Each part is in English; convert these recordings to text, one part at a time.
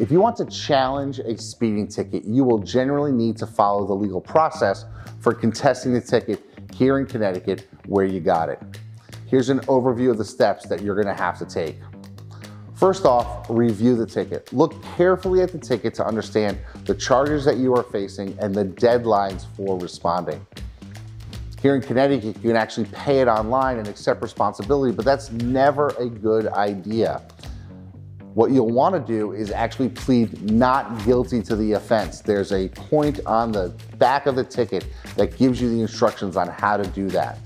If you want to challenge a speeding ticket, you will generally need to follow the legal process for contesting the ticket here in Connecticut where you got it. Here's an overview of the steps that you're gonna have to take. First off, review the ticket. Look carefully at the ticket to understand the charges that you are facing and the deadlines for responding. Here in Connecticut, you can actually pay it online and accept responsibility, but that's never a good idea. What you'll want to do is actually plead not guilty to the offense. There's a point on the back of the ticket that gives you the instructions on how to do that.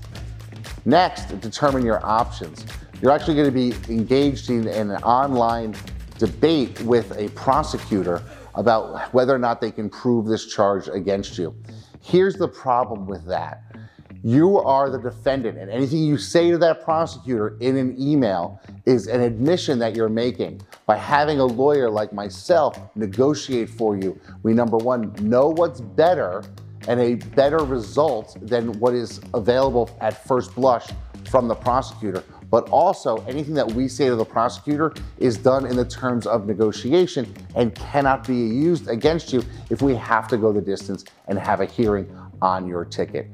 Next, determine your options. You're actually going to be engaged in an online debate with a prosecutor about whether or not they can prove this charge against you. Here's the problem with that. You are the defendant, and anything you say to that prosecutor in an email is an admission that you're making. By having a lawyer like myself negotiate for you, we number one, know what's better and a better result than what is available at first blush from the prosecutor. But also, anything that we say to the prosecutor is done in the terms of negotiation and cannot be used against you if we have to go the distance and have a hearing on your ticket.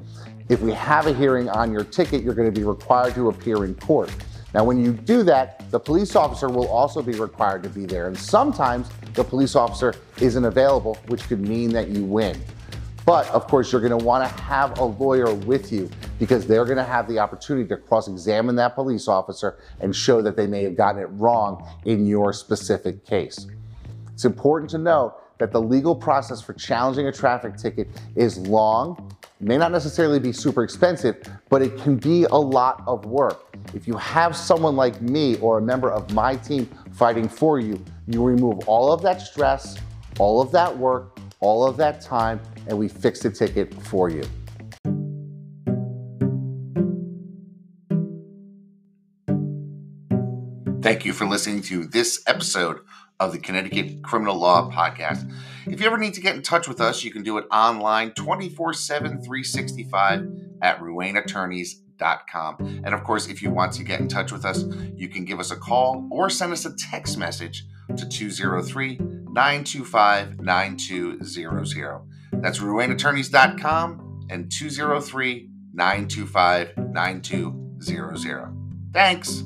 If we have a hearing on your ticket, you're going to be required to appear in court. Now, when you do that, the police officer will also be required to be there. And sometimes the police officer isn't available, which could mean that you win. But of course, you're going to want to have a lawyer with you because they're going to have the opportunity to cross examine that police officer and show that they may have gotten it wrong in your specific case. It's important to know that the legal process for challenging a traffic ticket is long may not necessarily be super expensive, but it can be a lot of work. If you have someone like me or a member of my team fighting for you, you remove all of that stress, all of that work, all of that time, and we fix the ticket for you. Thank you for listening to this episode of the Connecticut Criminal Law Podcast. If you ever need to get in touch with us, you can do it online 24 7, 365 at ruaneattorneys.com. And of course, if you want to get in touch with us, you can give us a call or send us a text message to 203 925 9200. That's ruaneattorneys.com and 203 925 9200. Thanks.